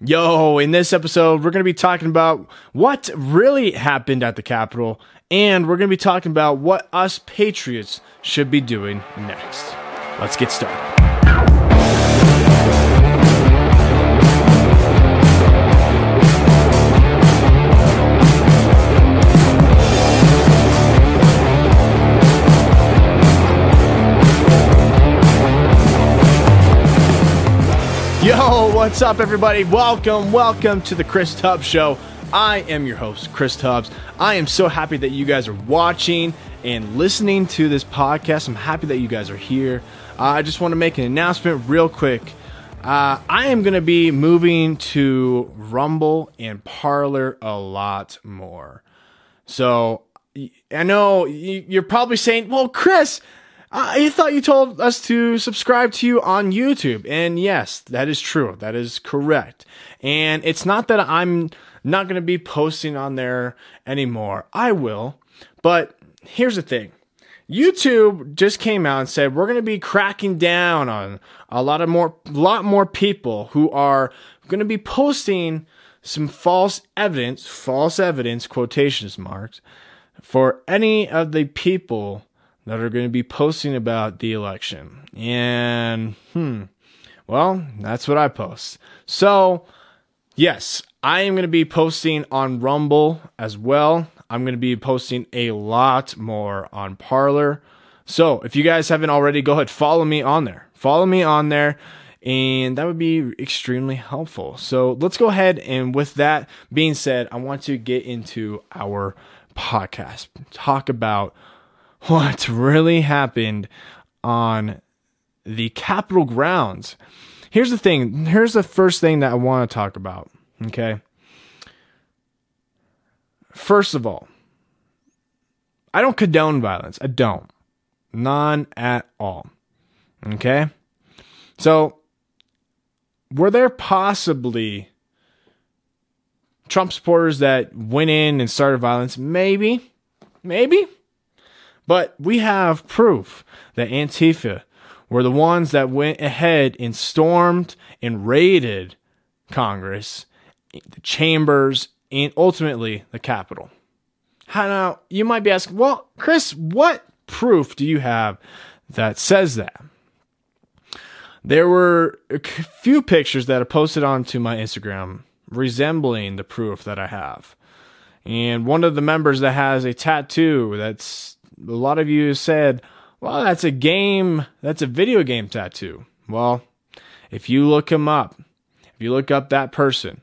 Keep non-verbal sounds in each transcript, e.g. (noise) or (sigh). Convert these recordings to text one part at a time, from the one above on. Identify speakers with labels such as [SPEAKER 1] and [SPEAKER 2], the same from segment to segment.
[SPEAKER 1] Yo, in this episode, we're going to be talking about what really happened at the Capitol, and we're going to be talking about what us Patriots should be doing next. Let's get started. Yo, what's up, everybody? Welcome, welcome to the Chris Tubbs Show. I am your host, Chris Tubbs. I am so happy that you guys are watching and listening to this podcast. I'm happy that you guys are here. Uh, I just want to make an announcement real quick. Uh, I am going to be moving to Rumble and Parler a lot more. So I know you're probably saying, well, Chris, I thought you told us to subscribe to you on YouTube. And yes, that is true. That is correct. And it's not that I'm not going to be posting on there anymore. I will. But here's the thing. YouTube just came out and said we're going to be cracking down on a lot of more lot more people who are going to be posting some false evidence, false evidence quotations marks for any of the people that are going to be posting about the election. And, hmm, well, that's what I post. So, yes, I am going to be posting on Rumble as well. I'm going to be posting a lot more on Parler. So, if you guys haven't already, go ahead, follow me on there. Follow me on there, and that would be extremely helpful. So, let's go ahead. And with that being said, I want to get into our podcast, talk about what really happened on the Capitol grounds. Here's the thing. Here's the first thing that I want to talk about. Okay. First of all, I don't condone violence. I don't. None at all. Okay. So, were there possibly Trump supporters that went in and started violence? Maybe. Maybe. But we have proof that Antifa were the ones that went ahead and stormed and raided Congress, the chambers, and ultimately the Capitol. Now, you might be asking, well, Chris, what proof do you have that says that? There were a few pictures that I posted onto my Instagram resembling the proof that I have. And one of the members that has a tattoo that's a lot of you said, well, that's a game, that's a video game tattoo. Well, if you look him up, if you look up that person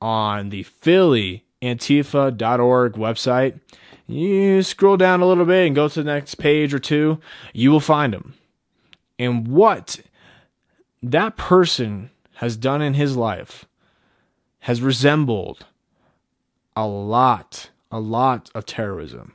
[SPEAKER 1] on the Philly Antifa.org website, you scroll down a little bit and go to the next page or two, you will find him. And what that person has done in his life has resembled a lot, a lot of terrorism.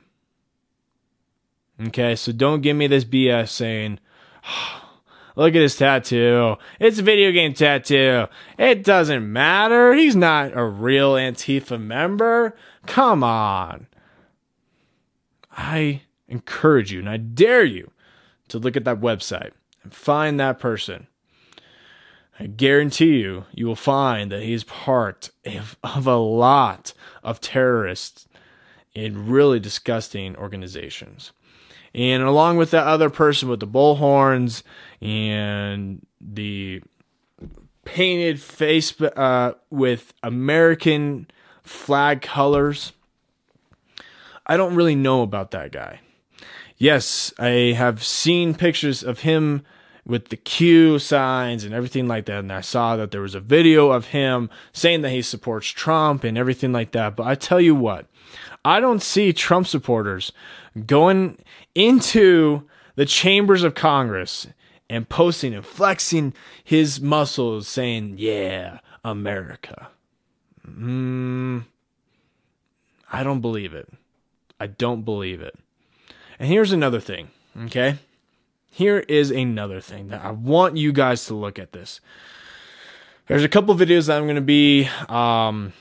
[SPEAKER 1] Okay, so don't give me this BS saying, (sighs) look at his tattoo. It's a video game tattoo. It doesn't matter. He's not a real Antifa member. Come on. I encourage you and I dare you to look at that website and find that person. I guarantee you, you will find that he's part of, of a lot of terrorists in really disgusting organizations. And along with that other person with the bullhorns and the painted face uh, with American flag colors, I don't really know about that guy. Yes, I have seen pictures of him with the Q signs and everything like that. And I saw that there was a video of him saying that he supports Trump and everything like that. But I tell you what, I don't see Trump supporters going into the chambers of Congress and posting and flexing his muscles, saying, Yeah, America. Mm, I don't believe it. I don't believe it. And here's another thing, okay? Here is another thing that I want you guys to look at this. There's a couple videos that I'm going to be um,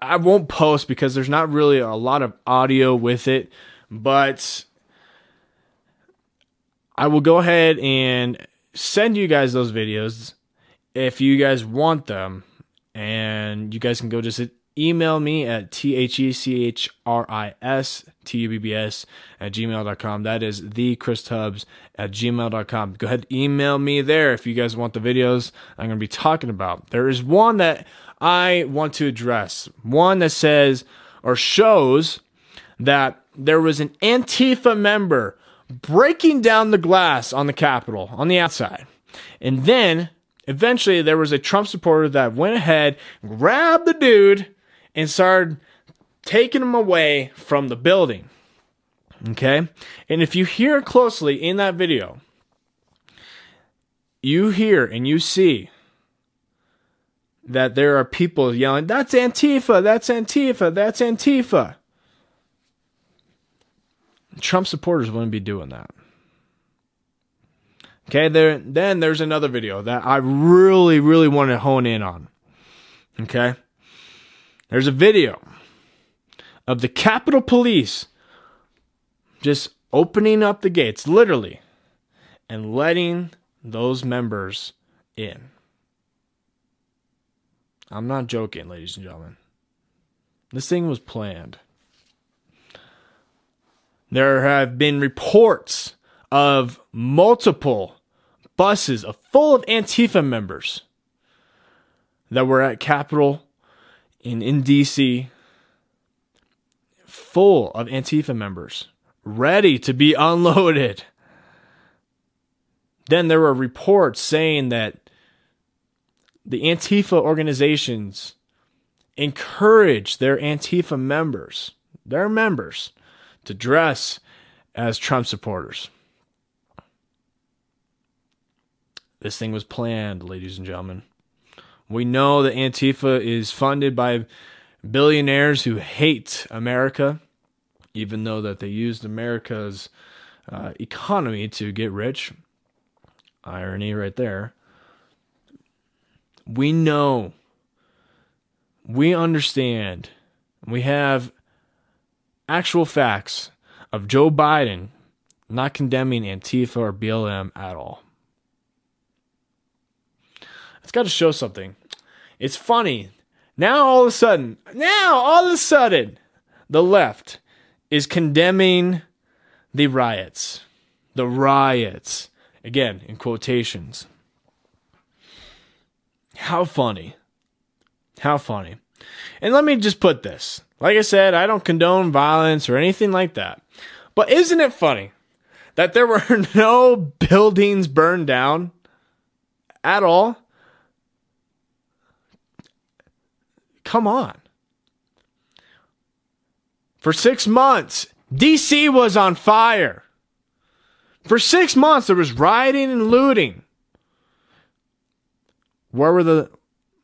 [SPEAKER 1] I won't post because there's not really a lot of audio with it, but I will go ahead and send you guys those videos if you guys want them, and you guys can go just email me at t-h-e-c-h-r-i-s t-u-b-b-s at gmail.com that is the chris tubbs at gmail.com go ahead email me there if you guys want the videos i'm going to be talking about. There is one that i want to address. One that says or shows that there was an antifa member breaking down the glass on the capitol on the outside. And then eventually there was a trump supporter that went ahead grabbed the dude and started taking them away from the building. Okay? And if you hear closely in that video, you hear and you see that there are people yelling, That's Antifa, that's Antifa, that's Antifa. Trump supporters wouldn't be doing that. Okay, there then there's another video that I really, really want to hone in on. Okay? There's a video of the Capitol Police just opening up the gates, literally, and letting those members in. I'm not joking, ladies and gentlemen. This thing was planned. There have been reports of multiple buses full of Antifa members that were at Capitol in, in DC full of Antifa members, ready to be (laughs) unloaded. Then there were reports saying that the Antifa organizations encourage their Antifa members, their members, to dress as Trump supporters. This thing was planned, ladies and gentlemen. We know that Antifa is funded by billionaires who hate America, even though that they used America's uh, economy to get rich. Irony right there. We know, we understand, we have actual facts of Joe Biden not condemning Antifa or BLM at all. Got to show something. It's funny. Now all of a sudden, now all of a sudden, the left is condemning the riots. The riots. Again, in quotations. How funny. How funny. And let me just put this. Like I said, I don't condone violence or anything like that. But isn't it funny that there were (laughs) no buildings burned down at all? Come on. For six months, DC was on fire. For six months, there was rioting and looting. Where were the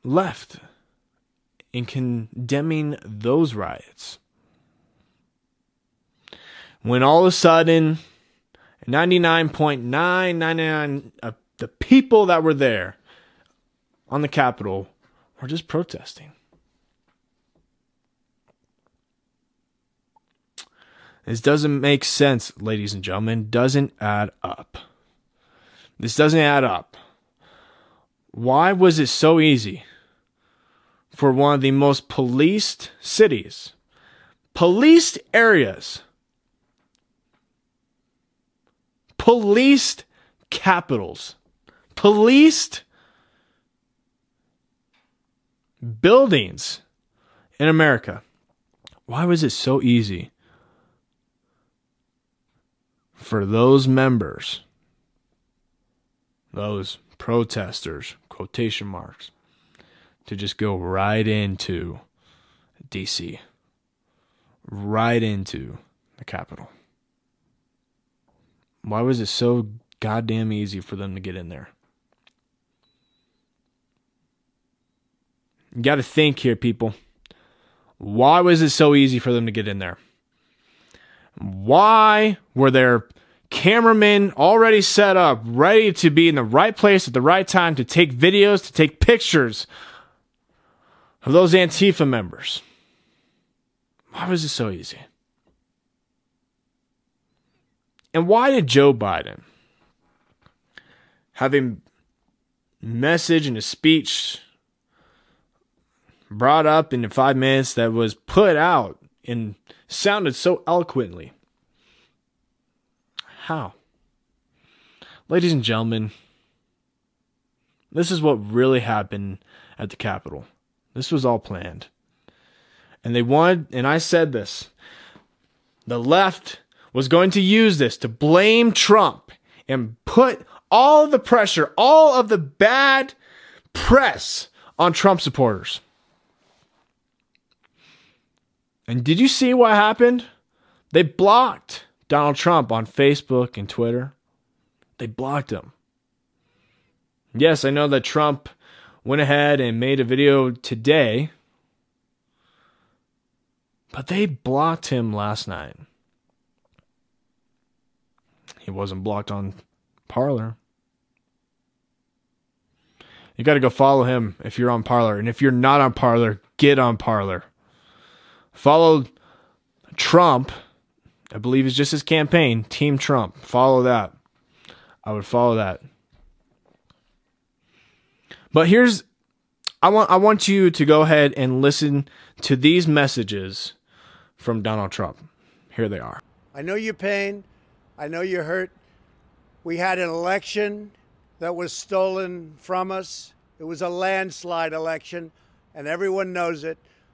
[SPEAKER 1] left in condemning those riots? When all of a sudden, 99.999 of the people that were there on the Capitol were just protesting. This doesn't make sense, ladies and gentlemen. Doesn't add up. This doesn't add up. Why was it so easy for one of the most policed cities, policed areas, policed capitals, policed buildings in America? Why was it so easy for those members, those protesters, quotation marks, to just go right into DC, right into the Capitol. Why was it so goddamn easy for them to get in there? You got to think here, people. Why was it so easy for them to get in there? Why were there cameramen already set up, ready to be in the right place at the right time to take videos, to take pictures of those Antifa members? Why was it so easy? And why did Joe Biden, having message and a speech brought up in five minutes that was put out and sounded so eloquently. How? Ladies and gentlemen, this is what really happened at the Capitol. This was all planned. And they wanted, and I said this the left was going to use this to blame Trump and put all the pressure, all of the bad press on Trump supporters. And did you see what happened? They blocked Donald Trump on Facebook and Twitter. They blocked him. Yes, I know that Trump went ahead and made a video today, but they blocked him last night. He wasn't blocked on Parler. You got to go follow him if you're on Parler. And if you're not on Parler, get on Parler. Follow Trump. I believe it's just his campaign, Team Trump. Follow that. I would follow that. But here's I want I want you to go ahead and listen to these messages from Donald Trump. Here they are.
[SPEAKER 2] I know your pain. I know you're hurt. We had an election that was stolen from us. It was a landslide election, and everyone knows it,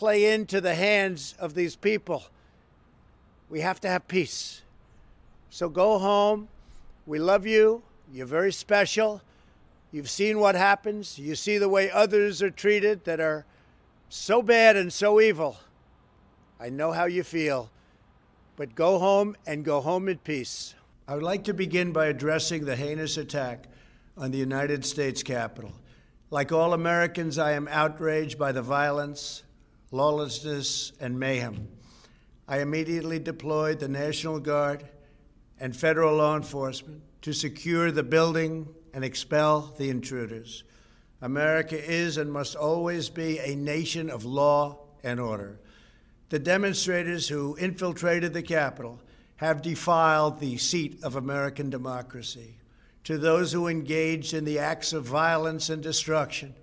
[SPEAKER 2] play into the hands of these people. We have to have peace. So go home. We love you. You're very special. You've seen what happens. You see the way others are treated that are so bad and so evil. I know how you feel. But go home and go home in peace. I would like to begin by addressing the heinous attack on the United States Capitol. Like all Americans, I am outraged by the violence, lawlessness, and mayhem. I immediately deployed the National Guard and federal law enforcement to secure the building and expel the intruders. America is and must always be a nation of law and order. The demonstrators who infiltrated the Capitol have defiled the seat of American democracy. To those who engaged in the acts of violence and destruction,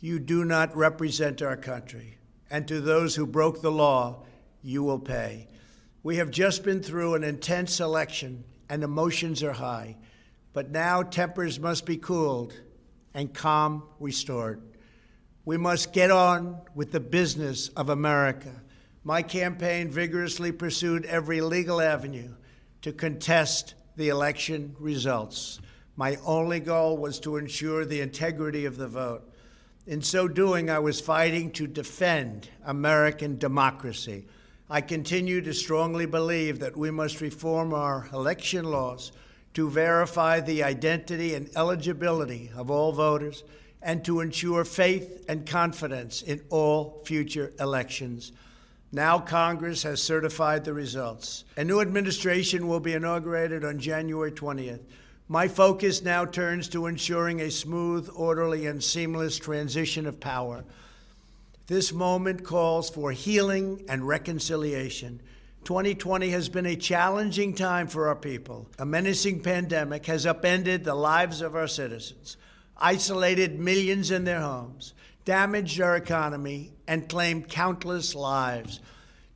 [SPEAKER 2] you do not represent our country. And to those who broke the law, you will pay. We have just been through an intense election and emotions are high, but now tempers must be cooled and calm restored. We must get on with the business of America. My campaign vigorously pursued every legal avenue to contest the election results. My only goal was to ensure the integrity of the vote. In so doing, I was fighting to defend American democracy. I continue to strongly believe that we must reform our election laws to verify the identity and eligibility of all voters and to ensure faith and confidence in all future elections. Now Congress has certified the results. A new administration will be inaugurated on January 20th. My focus now turns to ensuring a smooth, orderly, and seamless transition of power. This moment calls for healing and reconciliation. 2020 has been a challenging time for our people. A menacing pandemic has upended the lives of our citizens, isolated millions in their homes, damaged our economy, and claimed countless lives.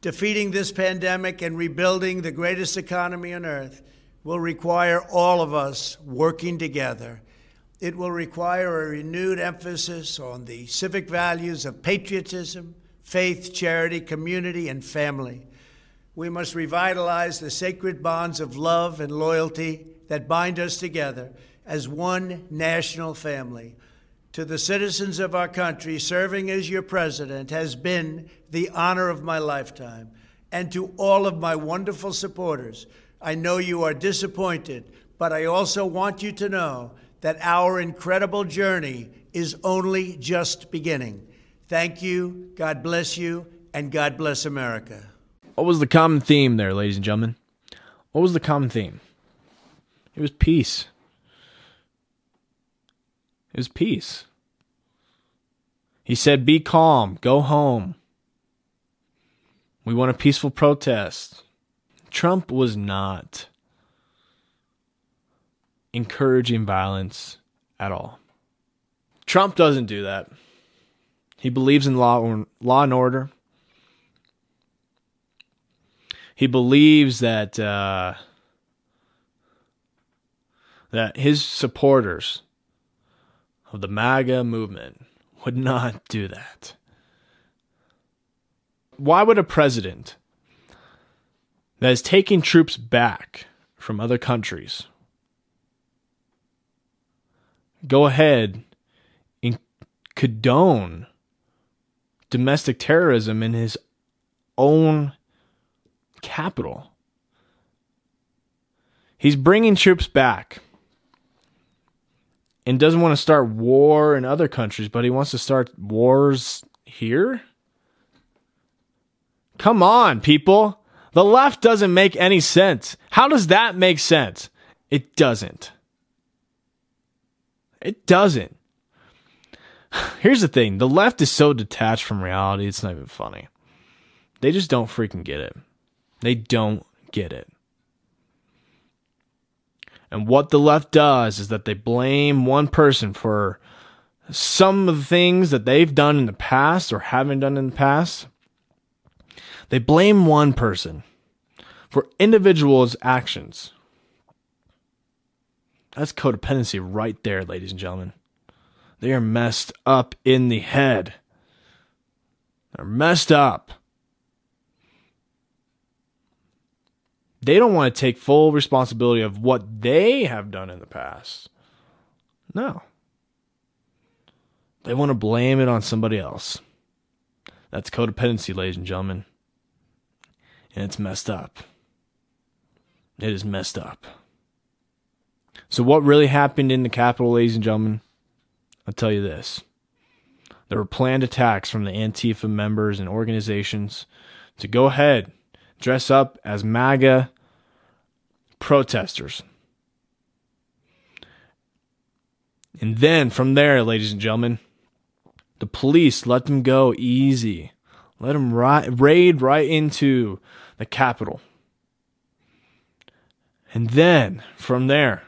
[SPEAKER 2] Defeating this pandemic and rebuilding the greatest economy on earth will require all of us working together. It will require a renewed emphasis on the civic values of patriotism, faith, charity, community, and family. We must revitalize the sacred bonds of love and loyalty that bind us together as one national family. To the citizens of our country, serving as your president has been the honor of my lifetime. And to all of my wonderful supporters, I know you are disappointed, but I also want you to know that our incredible journey is only just beginning. Thank you, God bless you, and God bless America.
[SPEAKER 1] What was the common theme there, ladies and gentlemen? What was the common theme? It was peace. It was peace. He said, Be calm, go home. We want a peaceful protest. Trump was not encouraging violence at all. Trump doesn't do that. He believes in law, law and order. He believes that uh, that his supporters of the MAGA movement would not do that. Why would a president that is taking troops back from other countries go ahead and condone domestic terrorism in his own capital? He's bringing troops back and doesn't want to start war in other countries, but he wants to start wars here? Come on, people. The left doesn't make any sense. How does that make sense? It doesn't. It doesn't. (sighs) Here's the thing the left is so detached from reality, it's not even funny. They just don't freaking get it. They don't get it. And what the left does is that they blame one person for some of the things that they've done in the past or haven't done in the past. They blame one person for individuals' actions. That's codependency right there, ladies and gentlemen. They are messed up in the head. They're messed up. They don't want to take full responsibility of what they have done in the past. No. They want to blame it on somebody else. That's codependency, ladies and gentlemen. And it's messed up. It is messed up. So, what really happened in the Capitol, ladies and gentlemen? I'll tell you this. There were planned attacks from the Antifa members and organizations to go ahead, dress up as MAGA protesters. And then from there, ladies and gentlemen, the police let them go easy. Let them ri- raid right into the capital. And then from there,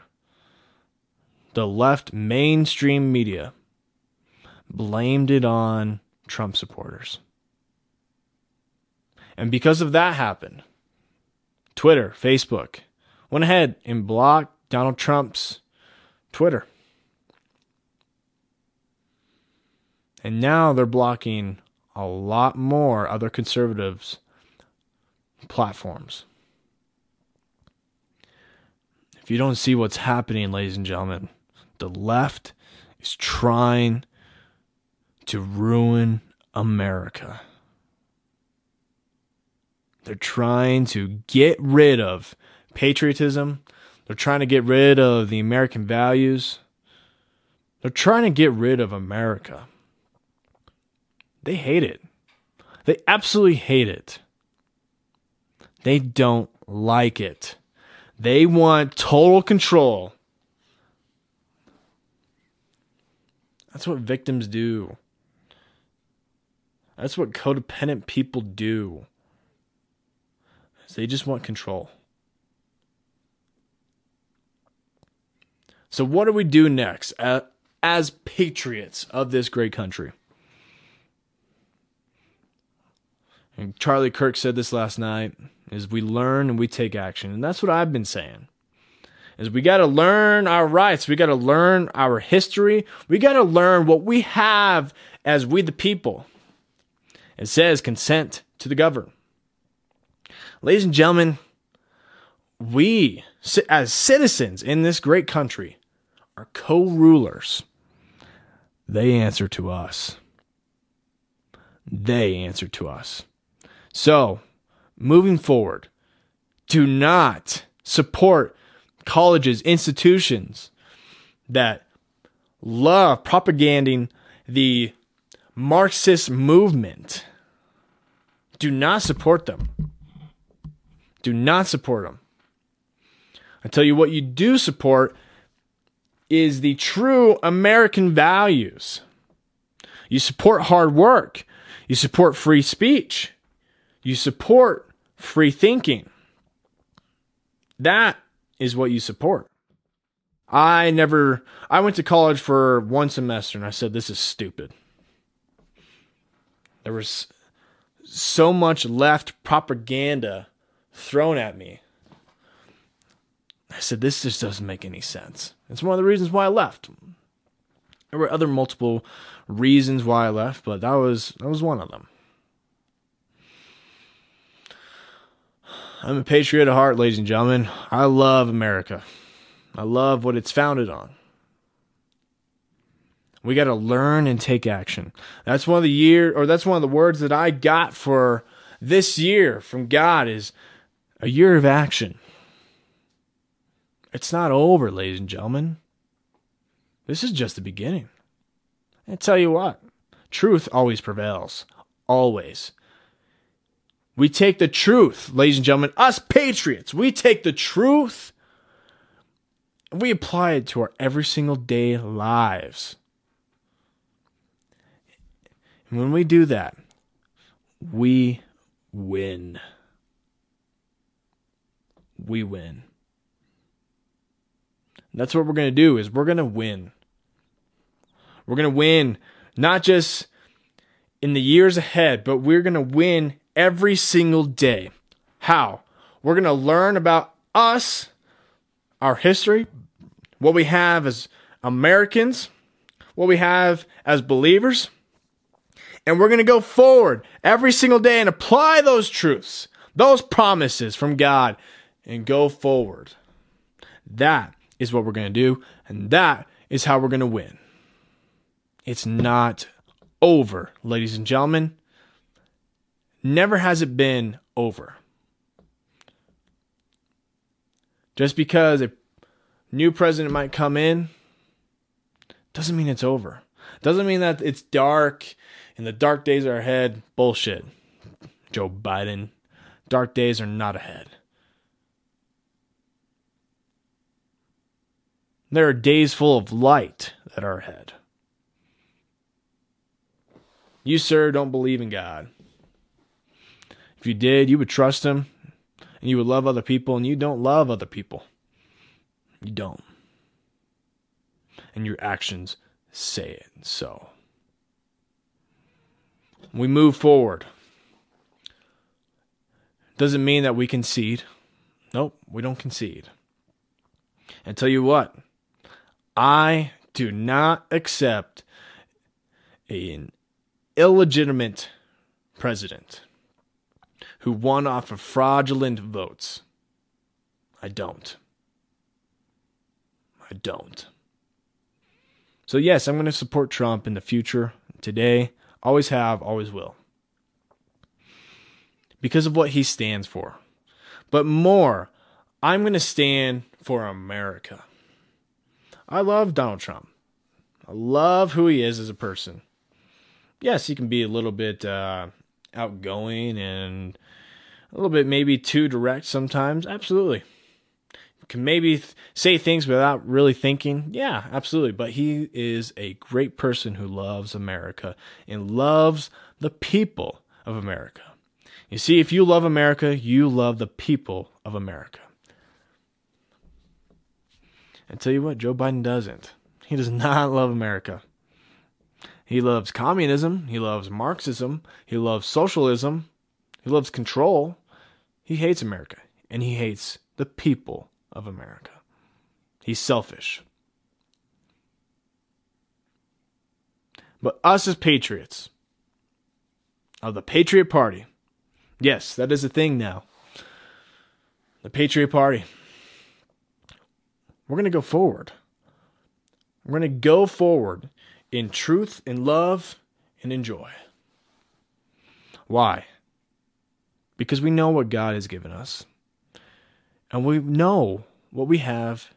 [SPEAKER 1] the left mainstream media blamed it on Trump supporters. And because of that happened, Twitter, Facebook went ahead and blocked Donald Trump's Twitter. And now they're blocking a lot more other conservatives' platforms. If you don't see what's happening, ladies and gentlemen, the left is trying to ruin America. They're trying to get rid of patriotism. They're trying to get rid of the American values. They're trying to get rid of America. They hate it. They absolutely hate it. They don't like it. They want total control. That's what victims do. That's what codependent people do. They just want control. So, what do we do next uh, as patriots of this great country? And Charlie Kirk said this last night is we learn and we take action. And that's what I've been saying. Is we got to learn our rights. We got to learn our history. We got to learn what we have as we the people. It says consent to the governed. Ladies and gentlemen, we as citizens in this great country are co-rulers. They answer to us. They answer to us. So, moving forward, do not support colleges, institutions that love propaganding the Marxist movement. Do not support them. Do not support them. I tell you what, you do support is the true American values. You support hard work. You support free speech. You support free thinking. That is what you support. I never, I went to college for one semester and I said, this is stupid. There was so much left propaganda thrown at me. I said, this just doesn't make any sense. It's one of the reasons why I left. There were other multiple reasons why I left, but that was that was one of them. I'm a patriot at heart, ladies and gentlemen. I love America. I love what it's founded on. We got to learn and take action. That's one of the year or that's one of the words that I got for this year from God is a year of action. It's not over, ladies and gentlemen. This is just the beginning. I tell you what, truth always prevails. Always. We take the truth, ladies and gentlemen, us patriots, we take the truth and we apply it to our every single day lives. And when we do that, we win. We win. That's what we're going to do is we're going to win. We're going to win not just in the years ahead, but we're going to win every single day. How? We're going to learn about us, our history, what we have as Americans, what we have as believers, and we're going to go forward every single day and apply those truths, those promises from God, and go forward. That is what we're going to do, and that is how we're going to win. It's not over, ladies and gentlemen. Never has it been over. Just because a new president might come in doesn't mean it's over. Doesn't mean that it's dark and the dark days are ahead. Bullshit. Joe Biden. Dark days are not ahead. There are days full of light that are ahead. You, sir, don't believe in God. You did, you would trust Him and you would love other people, and you don't love other people. You don't. And your actions say it so. We move forward. Doesn't mean that we concede. Nope, we don't concede. And tell you what, I do not accept an illegitimate president who won off of fraudulent votes. I don't. I don't. So, yes, I'm going to support Trump in the future, today, always have, always will. Because of what he stands for. But more, I'm going to stand for America. I love Donald Trump. I love who he is as a person. Yes, he can be a little bit uh, outgoing and a little bit maybe too direct sometimes. Absolutely. Can maybe th- say things without really thinking. Yeah, absolutely. But he is a great person who loves America and loves the people of America. You see, if you love America, you love the people of America. And tell you what, Joe Biden doesn't. He does (laughs) not love America. He loves communism. He loves Marxism. He loves socialism. He loves control. He hates America. And he hates the people of America. He's selfish. But us as patriots of the Patriot Party, yes, that is a thing now. The Patriot Party we're going to go forward. We're going to go forward in truth, in love, and in joy. Why? Because we know what God has given us. And we know what we have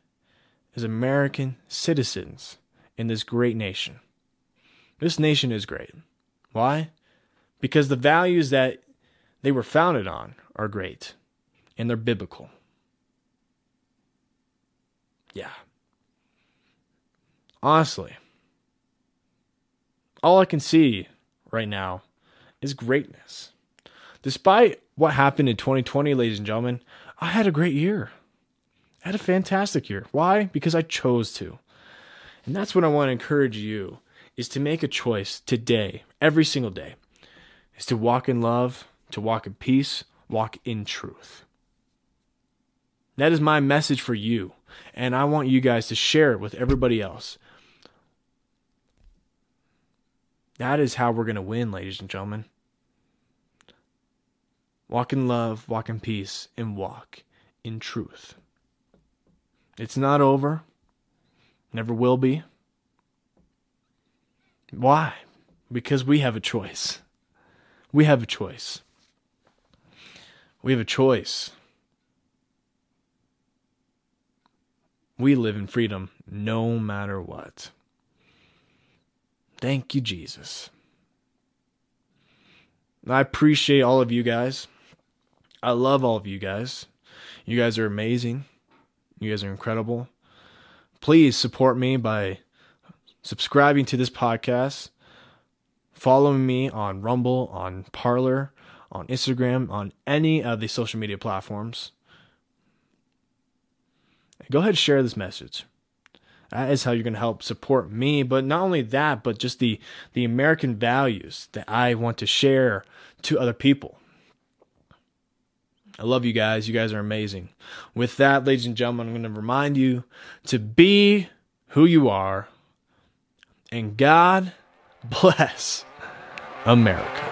[SPEAKER 1] as American citizens in this great nation. This nation is great. Why? Because the values that they were founded on are great and they're biblical. Yeah. Honestly, all I can see right now is greatness. Despite what happened in 2020, ladies and gentlemen, I had a great year. I had a fantastic year. Why? Because I chose to. And that's what I want to encourage you is to make a choice today, every single day, is to walk in love, to walk in peace, walk in truth. That is my message for you. And I want you guys to share it with everybody else. That is how we're going to win, ladies and gentlemen. Walk in love, walk in peace, and walk in truth. It's not over, never will be. Why? Because we have a choice. We have a choice. We have a choice. We live in freedom no matter what. Thank you, Jesus. I appreciate all of you guys. I love all of you guys. You guys are amazing. You guys are incredible. Please support me by subscribing to this podcast, following me on Rumble, on Parler, on Instagram, on any of the social media platforms. Go ahead and share this message. That is how you're going to help support me, but not only that, but just the the American values that I want to share to other people. I love you guys. You guys are amazing. With that, ladies and gentlemen, I'm going to remind you to be who you are and God (laughs) bless America.